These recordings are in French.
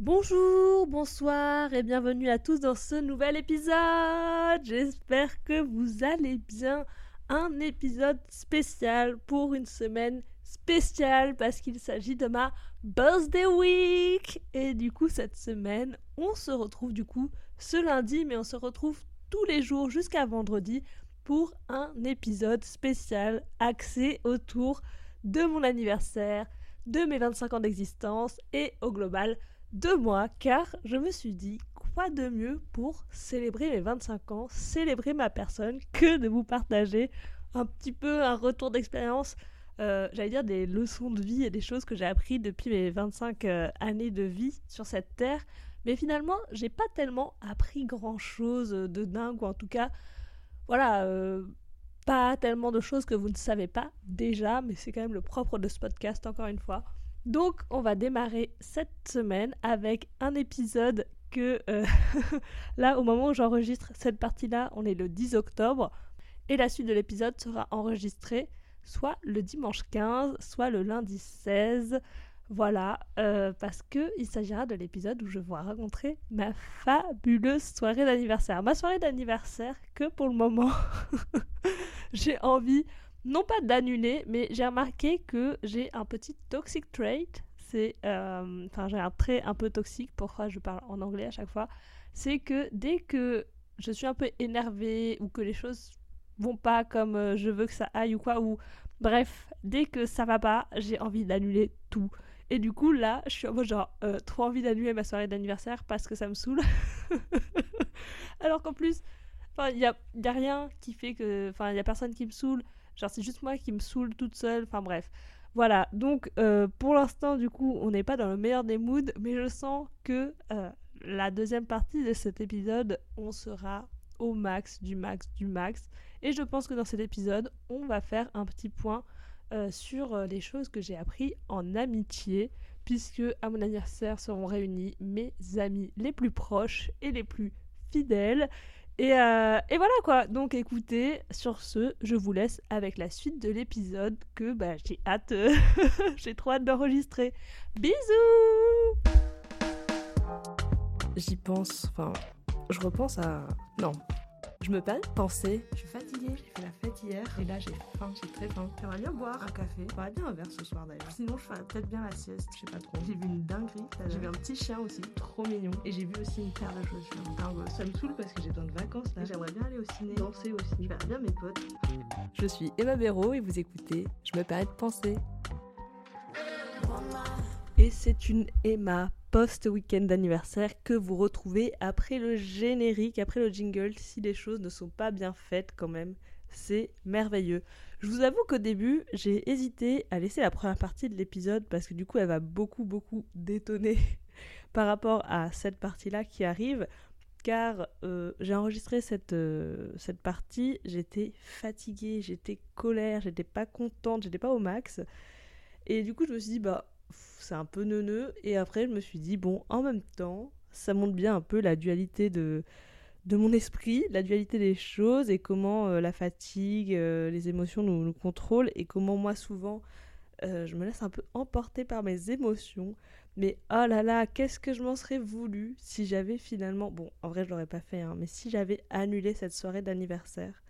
Bonjour, bonsoir et bienvenue à tous dans ce nouvel épisode. J'espère que vous allez bien. Un épisode spécial pour une semaine spéciale parce qu'il s'agit de ma birthday week. Et du coup, cette semaine, on se retrouve du coup ce lundi, mais on se retrouve tous les jours jusqu'à vendredi pour un épisode spécial axé autour de mon anniversaire, de mes 25 ans d'existence et au global de moi, car je me suis dit, quoi de mieux pour célébrer mes 25 ans, célébrer ma personne, que de vous partager un petit peu un retour d'expérience, euh, j'allais dire des leçons de vie et des choses que j'ai appris depuis mes 25 euh, années de vie sur cette terre. Mais finalement, j'ai pas tellement appris grand chose de dingue, ou en tout cas, voilà, euh, pas tellement de choses que vous ne savez pas déjà, mais c'est quand même le propre de ce podcast, encore une fois. Donc, on va démarrer cette semaine avec un épisode que, euh, là, au moment où j'enregistre cette partie-là, on est le 10 octobre, et la suite de l'épisode sera enregistrée soit le dimanche 15, soit le lundi 16. Voilà, euh, parce que il s'agira de l'épisode où je vous raconter ma fabuleuse soirée d'anniversaire. Ma soirée d'anniversaire que pour le moment j'ai envie, non pas d'annuler, mais j'ai remarqué que j'ai un petit toxic trait. C'est, euh, enfin j'ai un trait un peu toxique. Pourquoi je parle en anglais à chaque fois C'est que dès que je suis un peu énervée ou que les choses vont pas comme euh, je veux que ça aille ou quoi ou bref, dès que ça va pas, j'ai envie d'annuler tout. Et du coup, là, je suis en mode genre, euh, trop envie d'annuler ma soirée d'anniversaire parce que ça me saoule. Alors qu'en plus, il n'y a, y a rien qui fait que. Enfin, il n'y a personne qui me saoule. Genre, c'est juste moi qui me saoule toute seule. Enfin, bref. Voilà. Donc, euh, pour l'instant, du coup, on n'est pas dans le meilleur des moods. Mais je sens que euh, la deuxième partie de cet épisode, on sera au max, du max, du max. Et je pense que dans cet épisode, on va faire un petit point euh, sur les choses que j'ai appris en amitié, puisque à mon anniversaire seront réunis mes amis les plus proches et les plus fidèles. Et, euh, et, voilà quoi, donc écoutez, sur ce, je vous laisse avec la suite de l'épisode que bah, j'ai hâte, j'ai trop hâte d'enregistrer. Bisous! J'y pense, enfin, je repense à... Non, je me permets de penser. Je suis fatiguée, j'ai fait la fête hier et là j'ai faim, j'ai très faim. J'aimerais bien boire un café. J'aimerais bien un verre ce soir d'ailleurs. Sinon je ferais peut-être bien la sieste, je sais pas trop. J'ai vu une dinguerie. J'ai vu un petit chien aussi, trop mignon. Et j'ai vu aussi une paire de chaussures. Dingue. Ça me saoule parce que j'ai besoin de vacances là. J'aimerais bien aller au ciné, danser aussi. Je verrais bien mes potes. Je suis Emma Béraud et vous écoutez Je me permets de penser. C'est une Emma post-week-end d'anniversaire que vous retrouvez après le générique, après le jingle, si les choses ne sont pas bien faites quand même. C'est merveilleux. Je vous avoue qu'au début, j'ai hésité à laisser la première partie de l'épisode parce que du coup, elle va beaucoup, beaucoup détonner par rapport à cette partie-là qui arrive. Car euh, j'ai enregistré cette, euh, cette partie, j'étais fatiguée, j'étais colère, j'étais pas contente, j'étais pas au max. Et du coup, je me suis dit, bah, c'est un peu neuneux. Et après, je me suis dit, bon, en même temps, ça montre bien un peu la dualité de, de mon esprit, la dualité des choses et comment euh, la fatigue, euh, les émotions nous, nous, contrôlent et comment moi, souvent, euh, je me laisse un peu emporter par mes émotions. Mais oh là là, qu'est-ce que je m'en serais voulu si j'avais finalement, bon, en vrai, je l'aurais pas fait, hein, mais si j'avais annulé cette soirée d'anniversaire.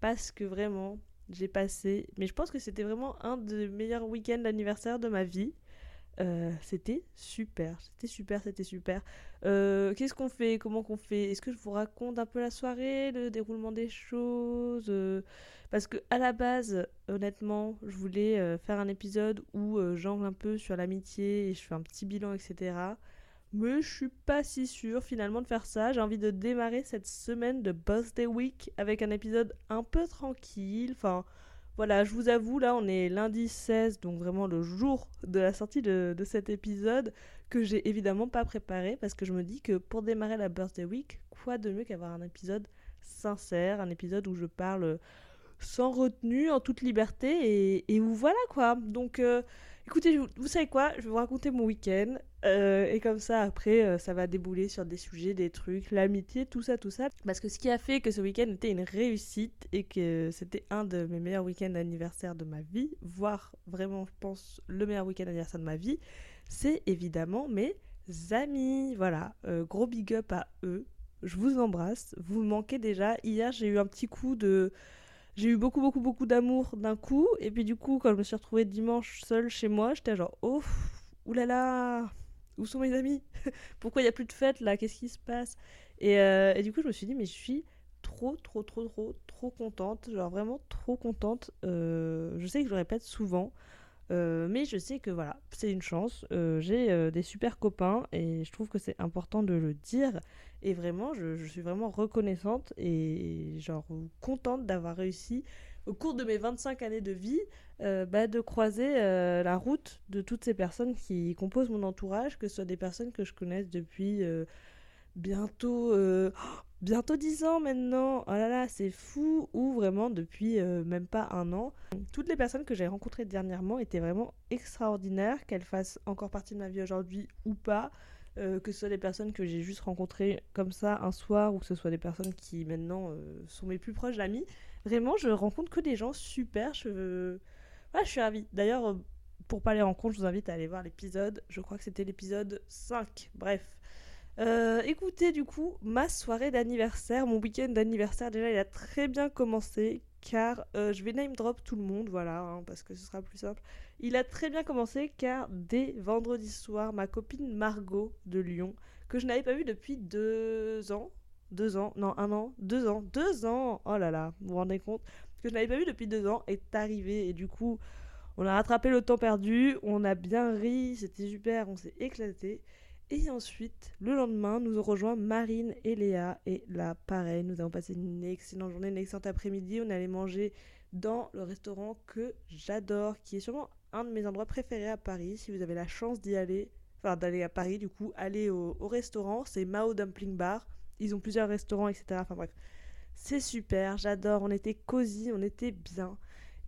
Parce que vraiment, j'ai passé, mais je pense que c'était vraiment un des meilleurs week-ends d'anniversaire de ma vie. Euh, c'était super, c'était super, c'était super. Euh, qu'est-ce qu'on fait Comment qu'on fait? Est-ce que je vous raconte un peu la soirée, le déroulement des choses? Euh, Parce que à la base, honnêtement, je voulais faire un épisode où j'angle un peu sur l'amitié et je fais un petit bilan, etc. Mais je suis pas si sûre finalement de faire ça. J'ai envie de démarrer cette semaine de Birthday Week avec un épisode un peu tranquille. Enfin, voilà, je vous avoue, là, on est lundi 16, donc vraiment le jour de la sortie de, cet épisode, que j'ai évidemment pas préparé, parce que je me dis que pour démarrer la Birthday Week, quoi de mieux qu'avoir un épisode sincère, un épisode où je parle sans retenue, en toute liberté, et, où voilà quoi. Donc, euh, écoutez, vous savez quoi, je vais vous raconter mon week-end. Euh, et comme ça, après, euh, ça va débouler sur des sujets, des trucs, l'amitié, tout ça, tout ça. Parce que ce qui a fait que ce week-end était une réussite et que c'était un de mes meilleurs week-ends d'anniversaire de ma vie, voire vraiment, je pense, le meilleur week-end d'anniversaire de ma vie, c'est évidemment mes amis. Voilà, euh, gros big up à eux. Je vous embrasse. Vous me manquez déjà. Hier, j'ai eu un petit coup de. J'ai eu beaucoup, beaucoup, beaucoup d'amour d'un coup. Et puis, du coup, quand je me suis retrouvée dimanche seule chez moi, j'étais genre, oh, oulala, où sont mes amis? Pourquoi il n'y a plus de fête là? Qu'est-ce qui se passe? Et, euh, et, du coup, je me suis dit, mais je suis trop, trop, trop, trop, trop contente. Genre vraiment trop contente. Euh, je sais que je le répète souvent. Euh, mais je sais que voilà, c'est une chance. Euh, j'ai des super copains et je trouve que c'est important de le dire. Et vraiment, je, suis vraiment reconnaissante et genre contente d'avoir réussi au cours de mes 25 années de vie bah, de croiser la route de toutes ces personnes qui composent mon entourage, que ce soit des personnes que je connaisse depuis bientôt bientôt 10 ans maintenant. Oh là là, c'est fou. Ou vraiment depuis euh, même pas un an. Toutes les personnes que j'ai rencontrées dernièrement étaient vraiment extraordinaires, qu'elles fassent encore partie de ma vie aujourd'hui ou pas. Euh, que ce soit des personnes que j'ai juste rencontrées comme ça un soir ou que ce soit des personnes qui maintenant euh, sont mes plus proches amis. Vraiment, je rencontre que des gens super. Je, je suis ravie. D'ailleurs, pour pas les rencontrer, je vous invite à aller voir l'épisode. Je crois que c'était l'épisode 5. Bref. Euh, écoutez, du coup, ma soirée d'anniversaire, mon week-end d'anniversaire, déjà, il a très bien commencé car euh, je vais name drop tout le monde, voilà, hein, parce que ce sera plus simple. Il a très bien commencé car dès vendredi soir, ma copine Margot de Lyon, que je n'avais pas vue depuis deux ans, deux ans, non, un an, deux ans, deux ans, oh là là, vous vous rendez compte, que je n'avais pas vue depuis deux ans, est arrivée et du coup, on a rattrapé le temps perdu, on a bien ri, c'était super, on s'est éclaté. Et ensuite, le lendemain, nous ont rejoint Marine et Léa. Et là, pareil, nous avons passé une excellente journée, une excellente après-midi. On allait manger dans le restaurant que j'adore, qui est sûrement un de mes endroits préférés à Paris. Si vous avez la chance d'y aller, enfin d'aller à Paris, du coup, allez au, restaurant. C'est Mao Dumpling Bar. Ils ont plusieurs restaurants, etc. Enfin bref, c'est super, j'adore. On était cosy, on était bien.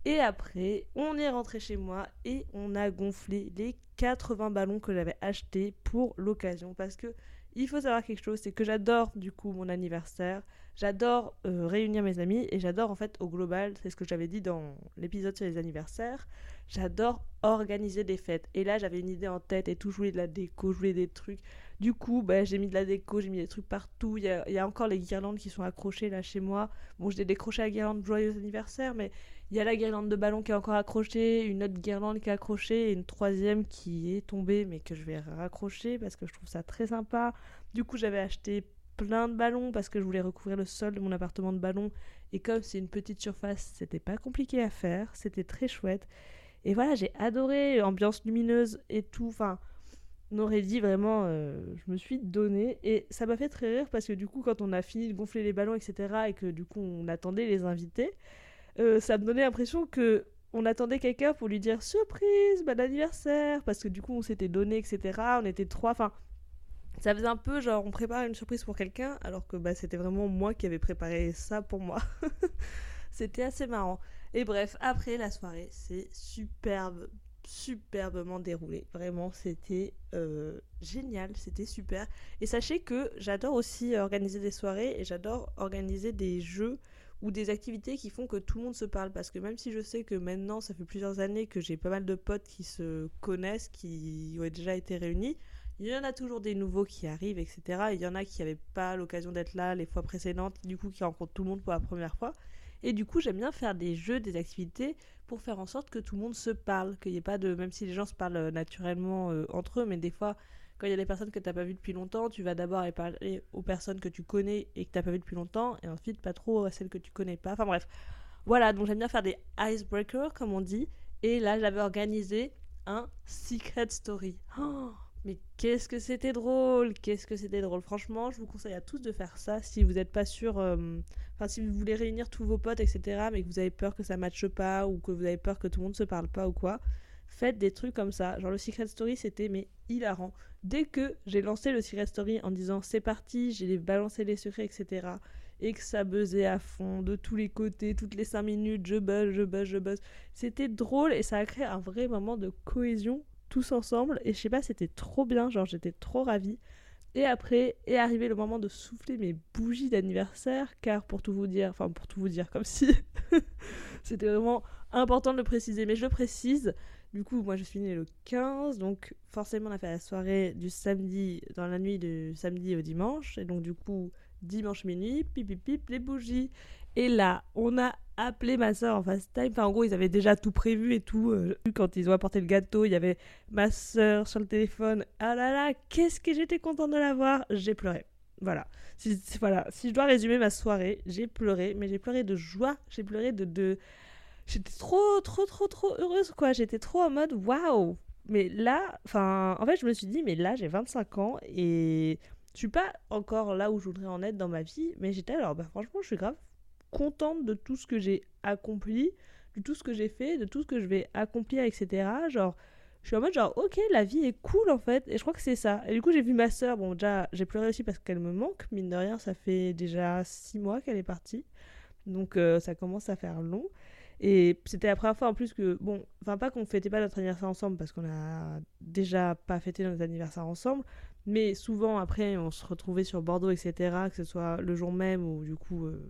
Et après, on est rentré chez moi et on a gonflé les 80 ballons que j'avais achetés pour l'occasion. Parce que il faut savoir quelque chose, c'est que j'adore du coup mon anniversaire, j'adore euh, réunir mes amis et j'adore en fait au global, c'est ce que j'avais dit dans l'épisode sur les anniversaires, j'adore organiser des fêtes. Et là j'avais une idée en tête et tout, je voulais de la déco, je voulais des trucs. Du coup, bah, j'ai mis de la déco, j'ai mis des trucs partout. Il y, a, encore les guirlandes qui sont accrochées là chez moi. Bon, j'ai décroché la guirlande joyeux anniversaire, mais il y a la guirlande de ballon qui est encore accrochée, une autre guirlande qui est accrochée et une troisième qui est tombée mais que je vais raccrocher parce que je trouve ça très sympa. Du coup, j'avais acheté plein de ballons parce que je voulais recouvrir le sol de mon appartement de ballon et comme c'est une petite surface, c'était pas compliqué à faire, c'était très chouette. Et voilà, j'ai adoré ambiance lumineuse et tout, enfin aurait dit vraiment, euh, je me suis donné et ça m'a fait très rire parce que du coup quand on a fini de gonfler les ballons etc et que du coup on attendait les invités, euh, ça me donnait l'impression que on attendait quelqu'un pour lui dire surprise, bon anniversaire, parce que du coup on s'était donné, etc. On était trois, enfin, ça faisait un peu genre on prépare une surprise pour quelqu'un, alors que bah, c'était vraiment moi qui avais préparé ça pour moi. c'était assez marrant. Et bref, après la soirée, c'est superbe, superbement déroulé. Vraiment, c'était euh, génial, c'était super. Et sachez que j'adore aussi organiser des soirées et j'adore organiser des jeux ou des activités qui font que tout le monde se parle. Parce que même si je sais que maintenant, ça fait plusieurs années que j'ai pas mal de potes qui se connaissent, qui ont déjà été réunis, il y en a toujours des nouveaux qui arrivent, etc. Il y en a qui n'avaient pas l'occasion d'être là les fois précédentes, du coup qui rencontrent tout le monde pour la première fois. Et du coup, j'aime bien faire des jeux, des activités pour faire en sorte que tout le monde se parle, qu'il n'y ait pas de... Même si les gens se parlent euh, naturellement euh, entre eux, mais des fois, quand il y a des personnes que tu n'as pas vues depuis longtemps, tu vas d'abord parler aux personnes que tu connais et que tu n'as pas vues depuis longtemps, et ensuite pas trop à celles que tu connais pas. Enfin bref. Voilà, donc j'aime bien faire des icebreakers, comme on dit. Et là, j'avais organisé un secret story. Oh, mais qu'est-ce que c'était drôle Qu'est-ce que c'était drôle Franchement, je vous conseille à tous de faire ça si vous n'êtes pas sûr. Euh, enfin, si vous voulez réunir tous vos potes, etc., mais que vous avez peur que ça matche pas ou que vous avez peur que tout le monde se parle pas ou quoi faites des trucs comme ça. Genre le Secret Story, c'était mais hilarant. Dès que j'ai lancé le Secret Story en disant c'est parti, j'ai balancé les secrets, etc. Et que ça buzzait à fond, de tous les côtés, toutes les 5 minutes, je buzz, je buzz, je buzz. C'était drôle et ça a créé un vrai moment de cohésion tous ensemble. Et je sais pas, c'était trop bien, genre j'étais trop ravie. Et après est arrivé le moment de souffler mes bougies d'anniversaire, car pour tout vous dire, enfin pour tout vous dire, comme si c'était vraiment important de le préciser, mais je le précise, Du coup, moi je suis née le 15, donc forcément on a fait la soirée du samedi, dans la nuit du samedi au dimanche. Et donc du coup, dimanche minuit, pip pip pip, les bougies. Et là, on a appelé ma soeur en FaceTime. Enfin, en gros, ils avaient déjà tout prévu et tout. Euh, quand ils ont apporté le gâteau, il y avait ma soeur sur le téléphone. Ah là là, qu'est-ce que j'étais contente de la voir. J'ai pleuré. Voilà. Si, voilà. si je dois résumer ma soirée, j'ai pleuré, mais j'ai pleuré de joie. J'ai pleuré de. J'étais trop, trop, trop, trop heureuse, quoi. J'étais trop en mode waouh. Mais là, enfin, en fait, je me suis dit, mais là, j'ai 25 ans et je suis pas encore là où je voudrais en être dans ma vie, mais j'étais alors, bah, franchement, je suis grave contente de tout ce que j'ai accompli, de tout ce que j'ai fait, de tout ce que je vais accomplir, etc. Genre, je suis en mode genre, ok, la vie est cool en fait, et je crois que c'est ça. Et du coup, j'ai vu ma soeur, bon, déjà, j'ai pleuré aussi parce qu'elle me manque, mine de rien, ça fait déjà six mois qu'elle est partie, donc euh, ça commence à faire long. Et c'était la première fois en plus que, bon, enfin, pas qu'on fêtait pas notre anniversaire ensemble parce qu'on a déjà pas fêté notre anniversaire ensemble, mais souvent après, on se retrouvait sur Bordeaux, etc., que ce soit le jour même ou du coup, euh,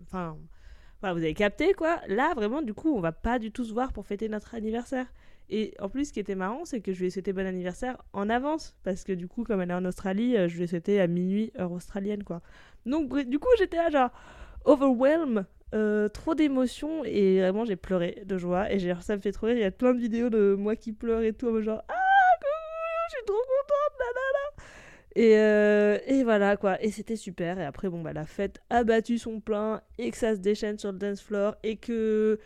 vous avez capté quoi. Là, vraiment, du coup, on va pas du tout se voir pour fêter notre anniversaire. Et en plus, ce qui était marrant, c'est que je lui ai souhaité bon anniversaire en avance. Parce que du coup, comme elle est en Australie, euh, je lui ai souhaité à minuit, heure australienne, quoi. Donc, du coup, j'étais là, genre, overwhelmed, euh, trop d'émotions. Et vraiment, j'ai pleuré de joie. Et ça me fait trop rire. Il y a plein de vidéos de moi qui pleure et tout. Genre, ah, je suis trop contente, nanana. Et, euh, et voilà quoi, et c'était super. Et après, bon, bah, la fête a battu son plein et que ça se déchaîne sur le dance floor et que,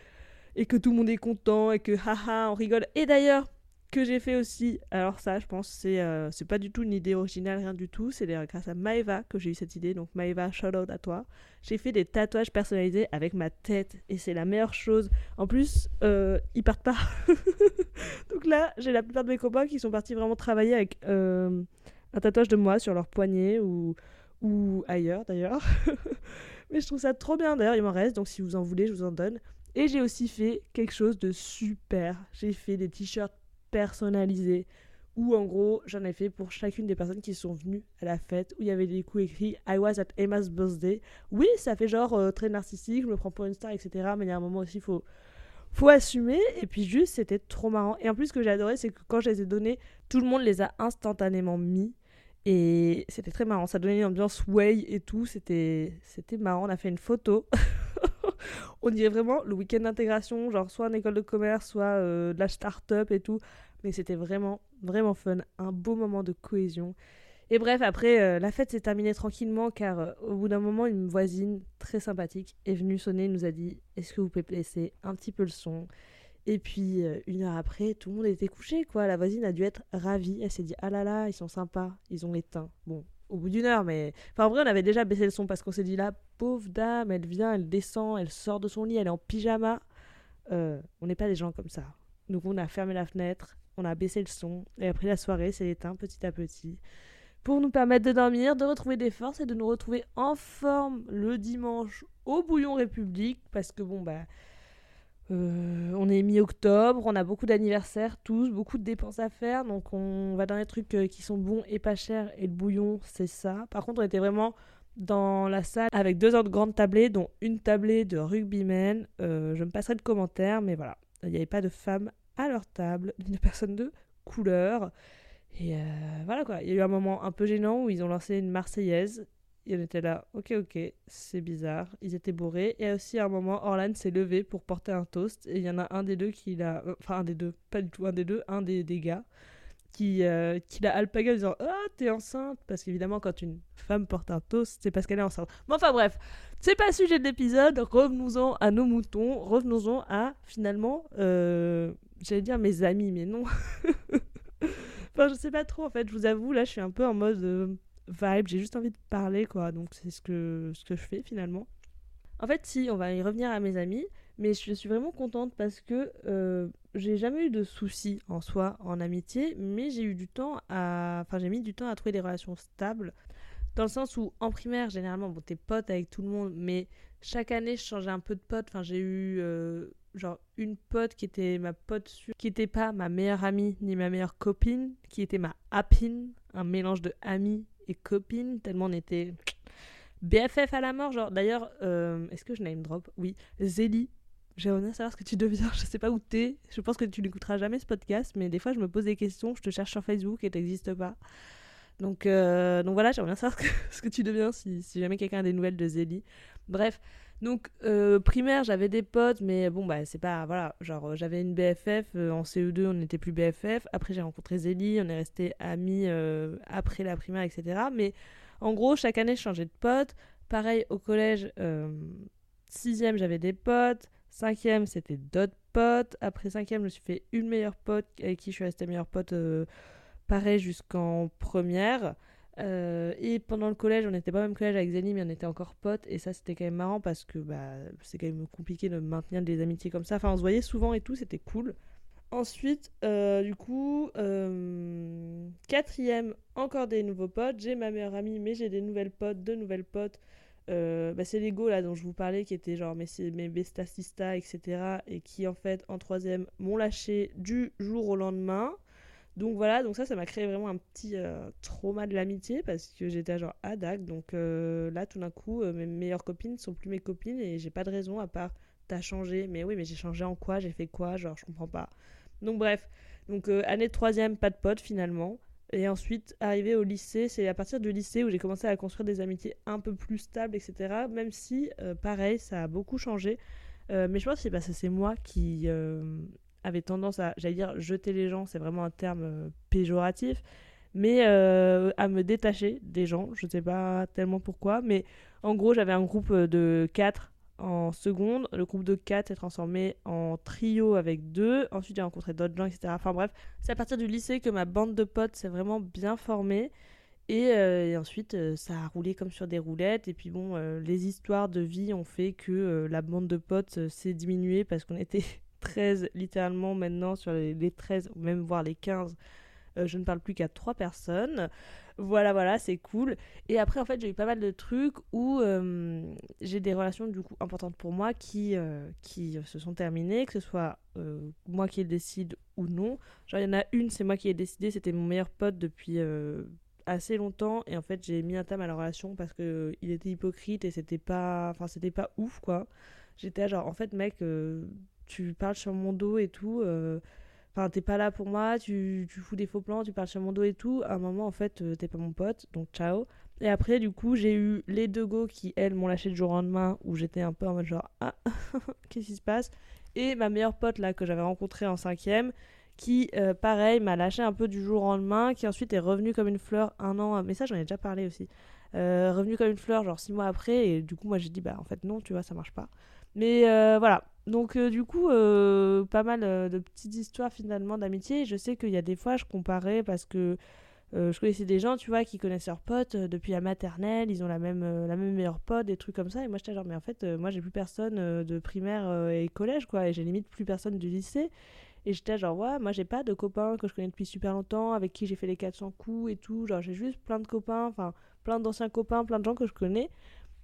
et que tout le monde est content et que haha, on rigole. Et d'ailleurs, que j'ai fait aussi, alors ça, je pense, c'est euh, pas du tout une idée originale, rien du tout. C'est grâce à Maeva que j'ai eu cette idée. Donc, Maeva, shout out à toi. J'ai fait des tatouages personnalisés avec ma tête et c'est la meilleure chose. En plus, euh, ils partent pas. donc là, j'ai la plupart de mes copains qui sont partis vraiment travailler avec un tatouage de moi sur leur poignet ou, ou ailleurs d'ailleurs. Mais je trouve ça trop bien. D'ailleurs, il m'en reste, donc si vous en voulez, je vous en donne. Et j'ai aussi fait quelque chose de super. J'ai fait des t-shirts personnalisés où en gros j'en ai fait pour chacune des personnes qui sont venues à la fête où il y avait des coups écrits I was at Emma's birthday. Oui, ça fait genre euh, très narcissique, je me prends pour une star, etc. Mais il y a un moment aussi, il faut, faut assumer. Et puis juste, c'était trop marrant. Et en plus, ce que j'ai adoré, c'est que quand je les ai donnés, tout le monde les a instantanément mis. Et c'était très marrant, ça donnait une ambiance way et tout, c'était marrant, on a fait une photo. on dirait vraiment le week-end d'intégration, genre soit en école de commerce, soit euh, de la start-up et tout. Mais c'était vraiment, vraiment fun, un beau moment de cohésion. Et bref, après, euh, la fête s'est terminée tranquillement car euh, au bout d'un moment, une voisine très sympathique est venue sonner et nous a dit Est-ce que vous pouvez laisser un petit peu le son? Et puis, euh, une heure après, tout le monde était couché, quoi. La voisine a dû être ravie. Elle s'est dit, ah là là, ils sont sympas, ils ont éteint. Bon, au bout d'une heure, mais. Enfin, en vrai, on avait déjà baissé le son parce qu'on s'est dit, là, pauvre dame, elle vient, elle descend, elle sort de son lit, elle est en pyjama. Euh, on n'est pas des gens comme ça. Donc, on a fermé la fenêtre, on a baissé le son, et après, la soirée s'est éteinte petit à petit. Pour nous permettre de dormir, de retrouver des forces et de nous retrouver en forme le dimanche au Bouillon République. Parce que, bon, bah euh, on est mi-octobre, on a beaucoup d'anniversaires, tous, beaucoup de dépenses à faire, donc on va dans les trucs euh, qui sont bons et pas chers, et le bouillon, c'est ça. Par contre, on était vraiment dans la salle avec deux autres grandes tablées, dont une tablée de rugbymen. Euh, je me passerai de commentaires, mais voilà, il n'y avait pas de femmes à leur table, ni de personnes de couleur. Et voilà quoi, il y a eu un moment un peu gênant où ils ont lancé une Marseillaise et on était là, ok, ok, c'est bizarre. Ils étaient bourrés. Et aussi, à un moment, Orlan s'est levé pour porter un toast. Et il y en a un des deux qui l'a. Euh, enfin, un des deux, pas du tout un des deux, un des, gars qui, euh, qui l'a alpagué en disant Ah, t'es enceinte Parce qu'évidemment, quand une femme porte un toast, c'est parce qu'elle est enceinte. Mais enfin, bref, c'est pas le sujet de l'épisode. Revenons-en à nos moutons. Revenons-en à, finalement, euh, j'allais dire mes amis, mais non. enfin, je sais pas trop, en fait. Je vous avoue, là, je suis un peu en mode vibe, j'ai juste envie de parler, quoi. Donc c'est ce que, ce que je fais finalement. En fait, si, on va y revenir à mes amis, mais je suis vraiment contente parce que euh, j'ai jamais eu de soucis en soi en amitié, mais j'ai eu du temps à. Enfin, j'ai mis du temps à trouver des relations stables. Dans le sens où, en primaire, généralement, bon, t'es pote avec tout le monde, mais chaque année, je changeais un peu de pote. Enfin, j'ai eu euh, genre une pote qui était ma pote qui était pas ma meilleure amie ni ma meilleure copine, qui était ma apine, un mélange de amie copines, tellement on était BFF à la mort. Genre, d'ailleurs, euh, est-ce que je name drop? Oui, Zélie. J'aimerais savoir ce que tu deviens. Je sais pas où t'es. Je pense que tu n'écouteras jamais ce podcast, mais des fois, je me pose des questions. Je te cherche sur Facebook et t'existes pas. Donc, euh, donc voilà, j'aimerais bien savoir ce que, tu deviens si, si jamais quelqu'un a des nouvelles de Zélie. Bref, donc euh, primaire, j'avais des potes, mais bon, bah c'est pas. Voilà, genre j'avais une BFF. Euh, en CE2, on n'était plus BFF. Après, j'ai rencontré Zélie, on est resté amis après la primaire, etc. Mais en gros, chaque année, je changeais de potes. Pareil, au collège, sixième, j'avais des potes. Cinquième, c'était d'autres potes. Après cinquième, je me suis fait une meilleure pote avec qui je suis restée meilleure pote, euh, pareil, jusqu'en première. Euh, et pendant le collège, on n'était pas même collège avec Zélie, mais on était encore potes. Et ça, c'était quand même marrant parce que bah, c'est quand même compliqué de maintenir des amitiés comme ça. Enfin, on se voyait souvent et tout, c'était cool. Ensuite, euh, du coup, quatrième, encore des nouveaux potes. J'ai ma meilleure amie, mais j'ai des nouvelles potes, deux nouvelles potes. Euh, bah, c'est Lego là dont je vous parlais qui était genre mes, mes etc et qui en fait en troisième m'ont lâché du jour au lendemain donc voilà donc ça ça m'a créé vraiment un petit euh, trauma de l'amitié parce que j'étais genre à DAC. Donc euh, là tout d'un coup mes meilleures copines sont plus mes copines et j'ai pas de raison à part t'as changé. Mais oui mais j'ai changé en quoi? J'ai fait quoi? Genre je comprends pas. Donc bref. Donc année de troisième pas de potes finalement. Et ensuite, arrivé au lycée, c'est à partir du lycée où j'ai commencé à construire des amitiés un peu plus stables, etc. Même si, euh, pareil, ça a beaucoup changé. Euh, mais je pense que c'est parce que c'est moi qui euh, avait tendance à, j'allais dire, jeter les gens, c'est vraiment un terme péjoratif, mais à me détacher des gens. Je ne sais pas tellement pourquoi, mais en gros, j'avais un groupe de quatre en seconde. Le groupe de 4 s'est transformé en trio avec deux. Ensuite, j'ai rencontré d'autres gens, etc. Enfin bref, c'est à partir du lycée que ma bande de potes s'est vraiment bien formée. Et, euh, ensuite, euh, ça a roulé comme sur des roulettes. Et puis bon, euh, les histoires de vie ont fait que la bande de potes s'est diminuée parce qu'on était 13 littéralement maintenant sur les, les 13, ou même voire les 15. je ne parle plus qu'à 3 personnes. Voilà, voilà, c'est cool. Et après, en fait, j'ai eu pas mal de trucs où euh, j'ai des relations du coup importantes pour moi qui, euh, se sont terminées, que ce soit euh, moi qui décide ou non. Genre, il y en a une, c'est moi qui ai décidé, c'était mon meilleur pote depuis assez longtemps. Et en fait, j'ai mis un terme à la relation parce que il était hypocrite et c'était pas, enfin, c'était pas ouf quoi. J'étais genre, en fait, mec, tu parles sur mon dos et tout Enfin, t'es pas là pour moi, tu, fous des faux plans, tu parles sur mon dos et tout. À un moment, en fait, euh, t'es pas mon pote, donc ciao. Et après, du coup, j'ai eu les deux go qui, elles, m'ont lâché du jour au lendemain, où j'étais un peu en mode genre, ah, qu'est-ce qui se passe? Et ma meilleure pote, là, que j'avais rencontrée en cinquième, qui, euh, pareil, m'a lâché un peu du jour au lendemain, qui ensuite est revenue comme une fleur un an. Mais ça, j'en ai déjà parlé aussi. Euh, revenue comme une fleur, genre six mois après, et du coup, moi, j'ai dit, bah, en fait, non, tu vois, ça marche pas. Mais voilà, donc euh, du coup, euh, pas mal euh, de petites histoires finalement d'amitié. Je sais qu'il y a des fois, je comparais parce que je connaissais des gens, tu vois, qui connaissent leurs potes depuis la maternelle, ils ont la même, la même meilleure pote, des trucs comme ça. Et moi, j'étais genre, mais en fait, moi, j'ai plus personne de primaire et collège, quoi. Et j'ai limite plus personne du lycée. Et j'étais genre, ouais, moi, j'ai pas de copains que je connais depuis super longtemps, avec qui j'ai fait les 400 coups et tout. Genre, j'ai juste plein de copains, enfin, plein d'anciens copains, plein de gens que je connais.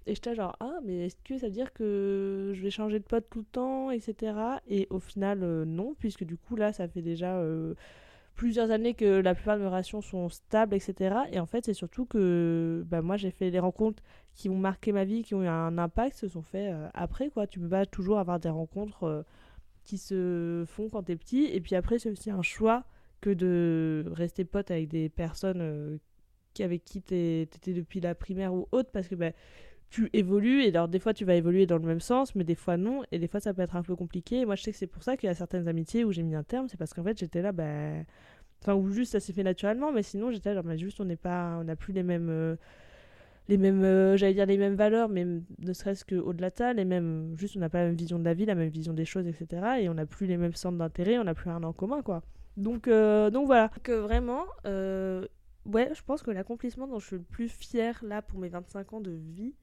Et j'étais genre, ah, mais est-ce que ça veut dire que je vais changer de pote tout le temps, etc. Et au final, euh, non, puisque du coup, là, ça fait déjà euh, plusieurs années que la plupart de mes relations sont stables, etc. Et en fait, c'est surtout que bah, moi, j'ai fait des rencontres qui ont marqué ma vie, qui ont eu un impact, se sont faits euh, après, quoi. Tu peux pas toujours avoir des rencontres qui se font quand t'es petit. Et puis après, c'est aussi un choix que de rester pote avec des personnes avec qui t'étais depuis la primaire ou autre, parce que bah, tu évolues et alors des fois tu vas évoluer dans le même sens mais des fois non et des fois ça peut être un peu compliqué. Moi je sais que c'est pour ça qu'il y a certaines amitiés où j'ai mis un terme c'est parce qu'en fait j'étais là ben enfin ou juste ça s'est fait naturellement mais sinon j'étais là mais juste on n'est pas on n'a plus les mêmes euh, les mêmes euh, j'allais dire les mêmes valeurs mais ne serait-ce que au-delà de ça les mêmes juste on n'a pas la même vision de la vie la même vision des choses etc et on n'a plus les mêmes centres d'intérêt on n'a plus rien en commun quoi. Donc euh, donc voilà. Que vraiment ouais je pense que l'accomplissement dont je suis le plus fière là pour mes 25 ans de vie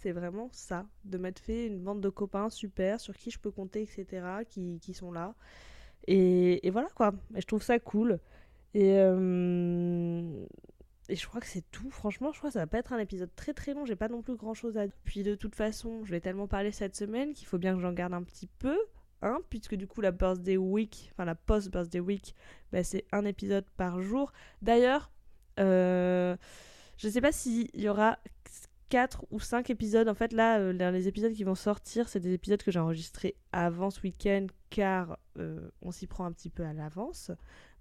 c'est vraiment ça, de m'être fait une bande de copains super sur qui je peux compter, etc., qui, qui sont là. Et, et, voilà quoi, je trouve ça cool. Et, euh, et je crois que c'est tout. Franchement, je crois que ça va pas être un épisode très très long, j'ai pas non plus grand chose à dire. Puis de toute façon, je vais tellement parler cette semaine qu'il faut bien que j'en garde un petit peu. Hein, puisque du coup la birthday week, enfin la post birthday week, bah, c'est un épisode par jour. D'ailleurs, euh, je sais pas s'il y aura 4 ou 5 épisodes. En fait, là, euh, les épisodes qui vont sortir, c'est des épisodes que j'ai enregistrés avant ce week-end car euh, on s'y prend un petit peu à l'avance.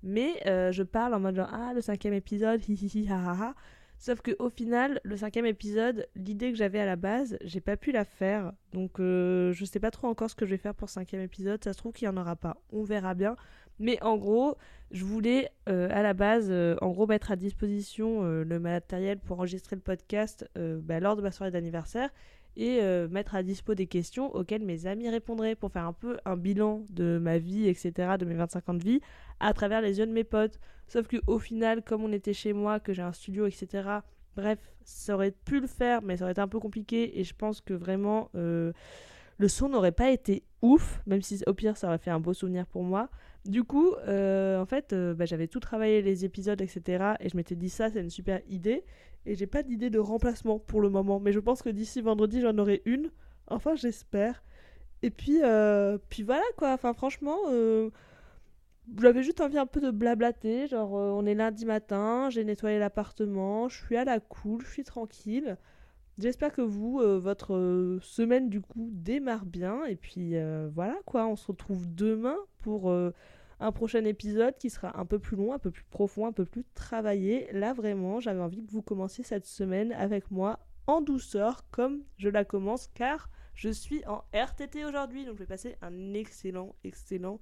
Mais euh, je parle en mode genre, ah, le cinquième épisode, hi hi hi, ha ha. Sauf que au final, le cinquième épisode, l'idée que j'avais à la base, j'ai pas pu la faire. Donc je sais pas trop encore ce que je vais faire pour le cinquième épisode. Ça se trouve qu'il y en aura pas. On verra bien. Mais en gros, je voulais euh, à la base, euh, en gros, mettre à disposition euh, le matériel pour enregistrer le podcast bah, lors de ma soirée d'anniversaire et mettre à dispo des questions auxquelles mes amis répondraient pour faire un peu un bilan de ma vie, etc., de mes 25 ans de vie, à travers les yeux de mes potes. Sauf qu'au final, comme on était chez moi, que j'ai un studio, etc., bref, ça aurait pu le faire, mais ça aurait été un peu compliqué et je pense que vraiment le son n'aurait pas été ouf, même si au pire ça aurait fait un beau souvenir pour moi. Du coup, euh, en fait, euh, bah, j'avais tout travaillé les épisodes, etc. Et je m'étais dit ça, c'est une super idée. Et j'ai pas d'idée de remplacement pour le moment. Mais je pense que d'ici vendredi, j'en aurai une. Enfin, j'espère. Et puis, euh, puis voilà quoi. Enfin, franchement, j'avais juste envie un peu de blablater. Genre, on est lundi matin, j'ai nettoyé l'appartement, je suis à la cool, je suis tranquille. J'espère que vous, votre semaine du coup démarre bien. Et puis voilà quoi, on se retrouve demain pour un prochain épisode qui sera un peu plus long, un peu plus profond, un peu plus travaillé. Là vraiment, j'avais envie que vous commenciez cette semaine avec moi en douceur comme je la commence car je suis en RTT aujourd'hui. Donc je vais passer un excellent, excellent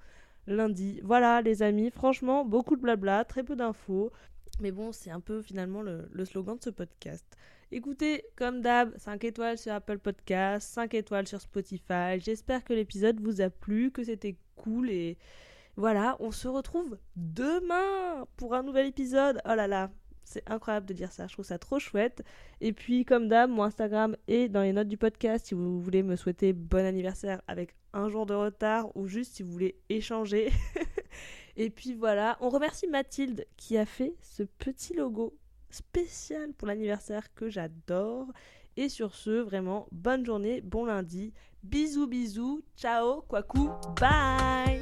lundi. Voilà les amis, franchement, beaucoup de blabla, très peu d'infos. Mais bon, c'est un peu finalement le, le slogan de ce podcast. Écoutez, comme d'hab, 5 étoiles sur Apple Podcast, 5 étoiles sur Spotify. J'espère que l'épisode vous a plu, que c'était cool et voilà, on se retrouve demain pour un nouvel épisode. Oh là là, c'est incroyable de dire ça, je trouve ça trop chouette. Et puis, comme d'hab, mon Instagram est dans les notes du podcast si vous voulez me souhaiter bon anniversaire avec un jour de retard ou juste si vous voulez échanger. Et puis voilà, on remercie Mathilde qui a fait ce petit logo spécial pour l'anniversaire que j'adore. Et sur ce, vraiment, bonne journée, bon lundi. Bisous, bisous, ciao, quoi bye